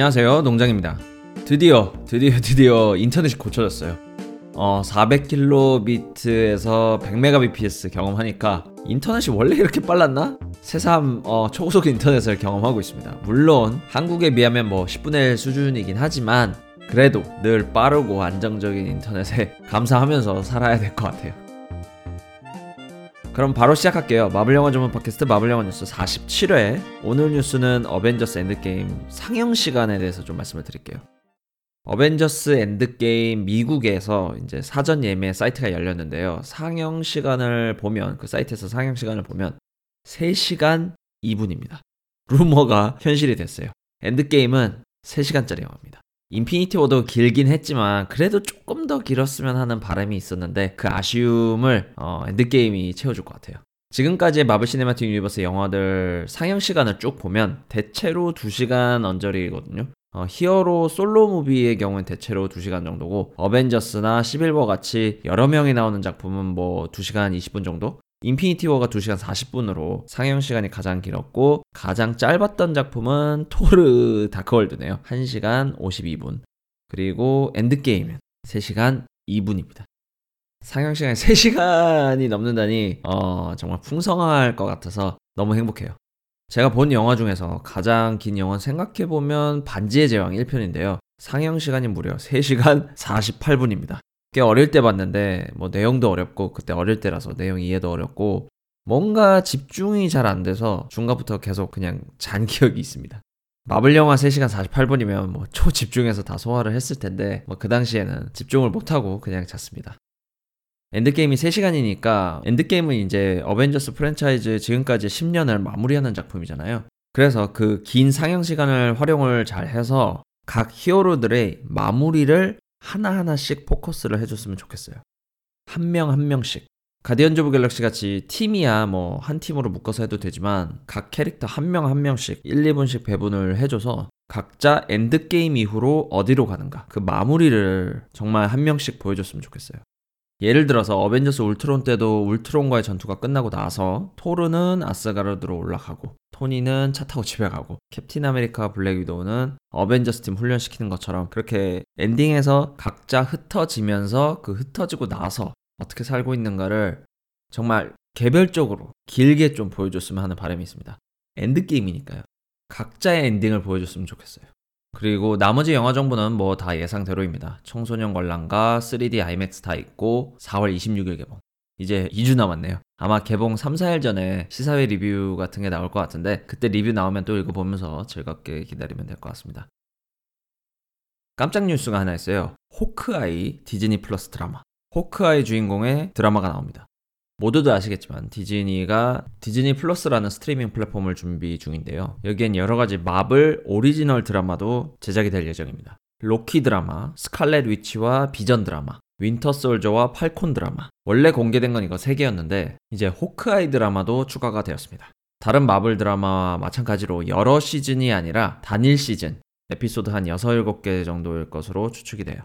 안녕하세요. 농장입니다. 드디어 드디어 드디어 인터넷이 고쳐졌어요. 어 400kb에서 100mbps 경험하니까 인터넷이 원래 이렇게 빨랐나? 새삼 어, 초고속 인터넷을 경험하고 있습니다. 물론 한국에 비하면 뭐 10분의 1 수준이긴 하지만 그래도 늘 빠르고 안정적인 인터넷에 감사하면서 살아야 될 것 같아요 그럼 바로 시작할게요. 마블 영화 전문 팟캐스트 마블 영화 뉴스 47회. 오늘 뉴스는 어벤져스 엔드게임 상영 시간에 대해서 좀 말씀을 드릴게요. 어벤져스 엔드게임 미국에서 이제 사전 예매 사이트가 열렸는데요. 상영 시간을 보면 그 사이트에서 상영 시간을 보면 3시간 2분입니다. 루머가 현실이 됐어요. 엔드게임은 3시간짜리 영화입니다. 인피니티 워도 길긴 했지만 그래도 조금 더 길었으면 하는 바람이 있었는데 그 아쉬움을 어, 엔드게임이 채워줄 것 같아요. 지금까지의 마블 시네마틱 유니버스 영화들 상영 시간을 쭉 보면 대체로 2시간 언저리거든요. 어, 히어로 솔로 무비의 경우는 대체로 2시간 정도고 어벤져스나 시빌 워 같이 여러 명이 나오는 작품은 뭐 2시간 20분 정도? 인피니티 워가 2시간 40분으로 상영 시간이 가장 길었고 가장 짧았던 작품은 토르 다크월드네요. 1시간 52분. 그리고 엔드게임은 3시간 2분입니다. 상영 시간이 3시간이 넘는다니 어, 정말 풍성할 것 같아서 너무 행복해요. 제가 본 영화 중에서 가장 긴 영화는 생각해보면 반지의 제왕 1편인데요. 상영 시간이 무려 3시간 48분입니다. 꽤 어릴 때 봤는데 뭐 내용도 어렵고 그때 어릴 때라서 내용 이해도 어렵고 뭔가 집중이 잘 안 돼서 중간부터 계속 그냥 잔 기억이 있습니다. 마블 영화 3시간 48분이면 뭐 초집중해서 다 소화를 했을 텐데 뭐 그 당시에는 집중을 못하고 그냥 잤습니다. 엔드게임이 3시간이니까 엔드게임은 이제 어벤져스 프랜차이즈 지금까지 10년을 마무리하는 작품이잖아요. 그래서 그 긴 상영 시간을 활용을 잘 해서 각 히어로들의 마무리를 하나하나씩 포커스를 해줬으면 좋겠어요. 한 명 한 명씩. 가디언즈 오브 갤럭시 같이 팀이야 뭐 한 팀으로 묶어서 해도 되지만 각 캐릭터 한 명 한 명씩 1, 2분씩 배분을 해줘서 각자 엔드게임 이후로 어디로 가는가 그 마무리를 정말 한 명씩 보여줬으면 좋겠어요. 예를 들어서 어벤져스 울트론 때도 울트론과의 전투가 끝나고 나서 토르는 아스가르드로 올라가고 토니는 차 타고 집에 가고 캡틴 아메리카 블랙 위도우는 어벤져스 팀 훈련시키는 것처럼 그렇게 엔딩에서 각자 흩어지면서 그 흩어지고 나서 어떻게 살고 있는가를 정말 개별적으로 길게 좀 보여줬으면 하는 바람이 있습니다. 엔드게임이니까요. 각자의 엔딩을 보여줬으면 좋겠어요. 그리고 나머지 영화 정보는 뭐 다 예상대로입니다. 청소년 관람가 3D IMAX 다 있고 4월 26일 개봉. 이제 2주 남았네요. 아마 개봉 3, 4일 전에 시사회 리뷰 같은 게 나올 것 같은데 그때 리뷰 나오면 또 읽어보면서 즐겁게 기다리면 될 것 같습니다. 깜짝 뉴스가 하나 있어요. 호크아이 디즈니 플러스 드라마. 호크아이 주인공의 드라마가 나옵니다. 모두들 아시겠지만 디즈니가 디즈니 플러스라는 스트리밍 플랫폼을 준비 중인데요. 여기엔 여러 가지 마블 오리지널 드라마도 제작이 될 예정입니다. 로키 드라마, 스칼렛 위치와 비전 드라마, 윈터 솔저와 팔콘 드라마. 원래 공개된 건 이거 3개였는데 이제 호크아이 드라마도 추가가 되었습니다. 다른 마블 드라마와 마찬가지로 여러 시즌이 아니라 단일 시즌, 에피소드 한 6, 7개 정도일 것으로 추측이 돼요.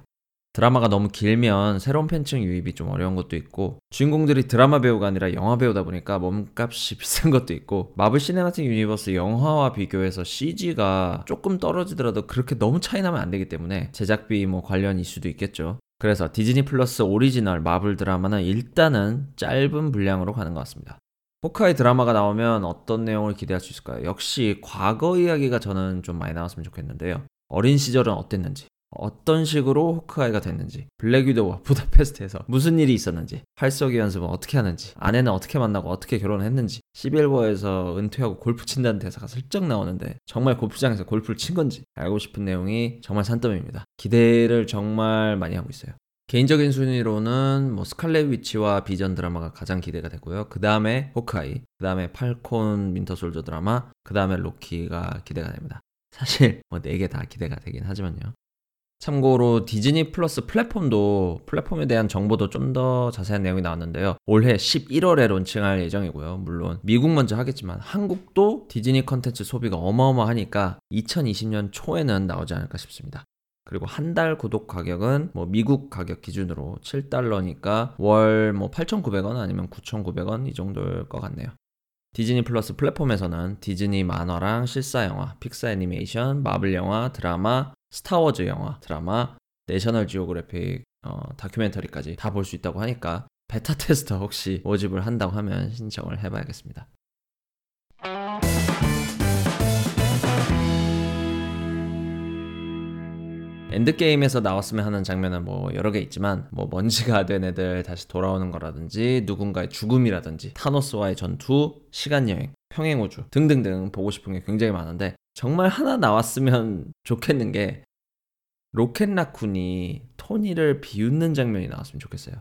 드라마가 너무 길면 새로운 팬층 유입이 좀 어려운 것도 있고 주인공들이 드라마 배우가 아니라 영화 배우다 보니까 몸값이 비싼 것도 있고 마블 시네마틱 유니버스 영화와 비교해서 CG가 조금 떨어지더라도 그렇게 너무 차이 나면 안 되기 때문에 제작비 뭐 관련 이슈도 있겠죠. 그래서 디즈니 플러스 오리지널 마블 드라마는 일단은 짧은 분량으로 가는 것 같습니다. 포카이 드라마가 나오면 어떤 내용을 기대할 수 있을까요? 역시 과거 이야기가 저는 좀 많이 나왔으면 좋겠는데요. 어린 시절은 어땠는지, 어떤 식으로 호크아이가 됐는지, 블랙 위도우와 부다페스트에서 무슨 일이 있었는지, 활쏘기 연습은 어떻게 하는지, 아내는 어떻게 만나고 어떻게 결혼했는지, 시빌 워에서 은퇴하고 골프 친다는 대사가 슬쩍 나오는데 정말 골프장에서 골프를 친 건지 알고 싶은 내용이 정말 산더미입니다. 기대를 정말 많이 하고 있어요. 개인적인 순위로는 뭐 스칼렛 위치와 비전 드라마가 가장 기대가 되고요. 그 다음에 호크아이, 그 다음에 팔콘 윈터 솔저 드라마, 그 다음에 로키가 기대가 됩니다. 사실 뭐 네 개 다 기대가 되긴 하지만요. 참고로 디즈니 플러스 플랫폼도 플랫폼에 대한 정보도 좀 더 자세한 내용이 나왔는데요. 올해 11월에 론칭할 예정이고요. 물론 미국 먼저 하겠지만 한국도 디즈니 컨텐츠 소비가 어마어마하니까 2020년 초에는 나오지 않을까 싶습니다. 그리고 한 달 구독 가격은 뭐 미국 가격 기준으로 7달러니까 월 뭐 8,900원 아니면 9,900원 이 정도일 것 같네요. 디즈니 플러스 플랫폼에서는 디즈니 만화랑 실사 영화, 픽사 애니메이션, 마블 영화, 드라마, 스타워즈 영화, 드라마, 내셔널 지오그래픽 어, 다큐멘터리까지 다 볼 수 있다고 하니까 베타 테스터 혹시 모집을 한다고 하면 신청을 해봐야겠습니다. 엔드게임에서 나왔으면 하는 장면은 뭐 여러 개 있지만 뭐 먼지가 된 애들 다시 돌아오는 거라든지 누군가의 죽음이라든지 타노스와의 전투, 시간여행, 평행우주 등등등 보고 싶은 게 굉장히 많은데 정말 하나 나왔으면 좋겠는 게 로켓 라쿤이 토니를 비웃는 장면이 나왔으면 좋겠어요.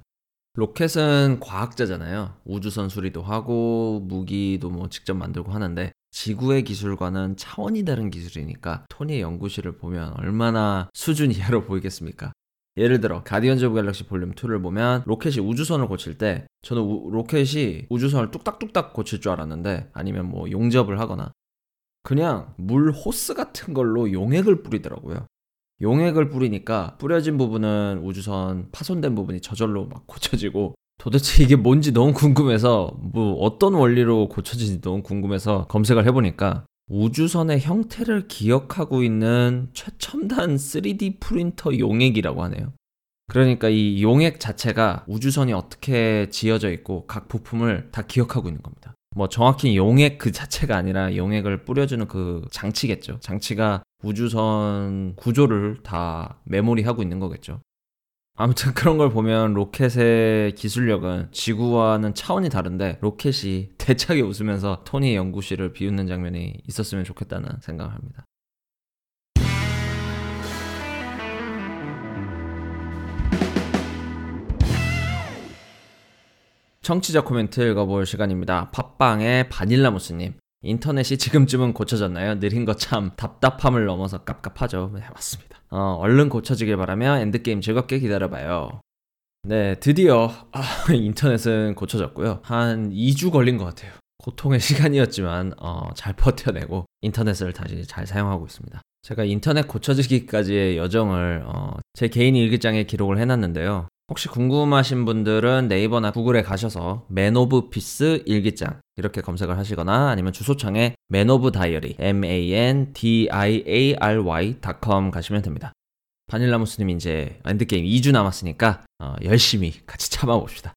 로켓은 과학자잖아요. 우주선 수리도 하고 무기도 뭐 직접 만들고 하는데 지구의 기술과는 차원이 다른 기술이니까 토니의 연구실을 보면 얼마나 수준 이하로 보이겠습니까? 예를 들어 가디언즈 오브 갤럭시 볼륨 2를 보면 로켓이 우주선을 고칠 때 저는 우, 로켓이 우주선을 뚝딱뚝딱 고칠 줄 알았는데 아니면 뭐 용접을 하거나 그냥 물 호스 같은 걸로 용액을 뿌리더라고요. 용액을 뿌리니까 뿌려진 부분은 우주선 파손된 부분이 저절로 막 고쳐지고 도대체 이게 뭔지 너무 궁금해서 뭐 어떤 원리로 고쳐진지 너무 궁금해서 검색을 해보니까 우주선의 형태를 기억하고 있는 최첨단 3D 프린터 용액이라고 하네요. 그러니까 이 용액 자체가 우주선이 어떻게 지어져 있고 각 부품을 다 기억하고 있는 겁니다. 뭐 정확히 용액 그 자체가 아니라 용액을 뿌려주는 그 장치겠죠. 장치가 우주선 구조를 다 메모리하고 있는 거겠죠. 아무튼 그런 걸 보면 로켓의 기술력은 지구와는 차원이 다른데 로켓이 대차게 웃으면서 토니의 연구실을 비웃는 장면이 있었으면 좋겠다는 생각을 합니다. 청취자 코멘트 읽어볼 시간입니다. 팟빵의 바닐라무스님. 인터넷이 지금쯤은 고쳐졌나요? 느린 거 참 답답함을 넘어서 깝깝하죠. 네, 맞습니다. 어, 얼른 고쳐지길 바라며 엔드게임 즐겁게 기다려봐요. 네, 드디어 아, 인터넷은 고쳐졌고요. 한 2주 걸린 것 같아요. 고통의 시간이었지만 어, 잘 버텨내고 인터넷을 다시 잘 사용하고 있습니다. 제가 인터넷 고쳐지기까지의 여정을 어, 제 개인 일기장에 기록을 해놨는데요. 혹시 궁금하신 분들은 네이버나 구글에 가셔서 Man of Peace 일기장 이렇게 검색을 하시거나 아니면 주소창에 man of diary m-a-n-d-i-a-r-y.com 가시면 됩니다. 바닐라무스님 이제 엔드게임 2주 남았으니까 어, 열심히 같이 참아봅시다.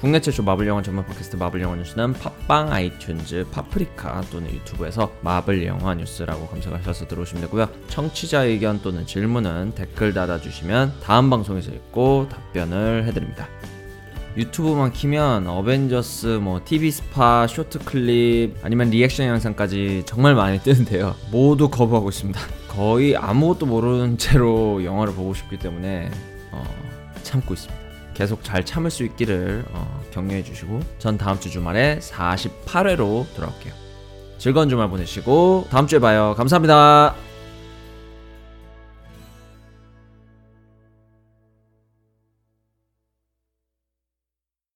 국내 최초 마블 영화 전문 팟캐스트 마블 영화 뉴스는 팟빵, 아이튠즈, 파프리카 또는 유튜브에서 마블 영화 뉴스라고 검색하셔서 들어오시면 되고요. 청취자 의견 또는 질문은 댓글 달아주시면 다음 방송에서 읽고 답변을 해드립니다. 유튜브만 키면 어벤져스 뭐 TV spot short 클립 아니면 리액션 영상까지 정말 많이 뜨는데요. 모두 거부하고 있습니다. 거의 아무것도 모르는 채로 영화를 보고 싶기 때문에 어, 참고 있습니다. 계속 잘 참을 수 있기를 어, 격려해 주시고 전 다음 주 주말에 48회로 돌아올게요. 즐거운 주말 보내시고 다음 주에 봐요. 감사합니다.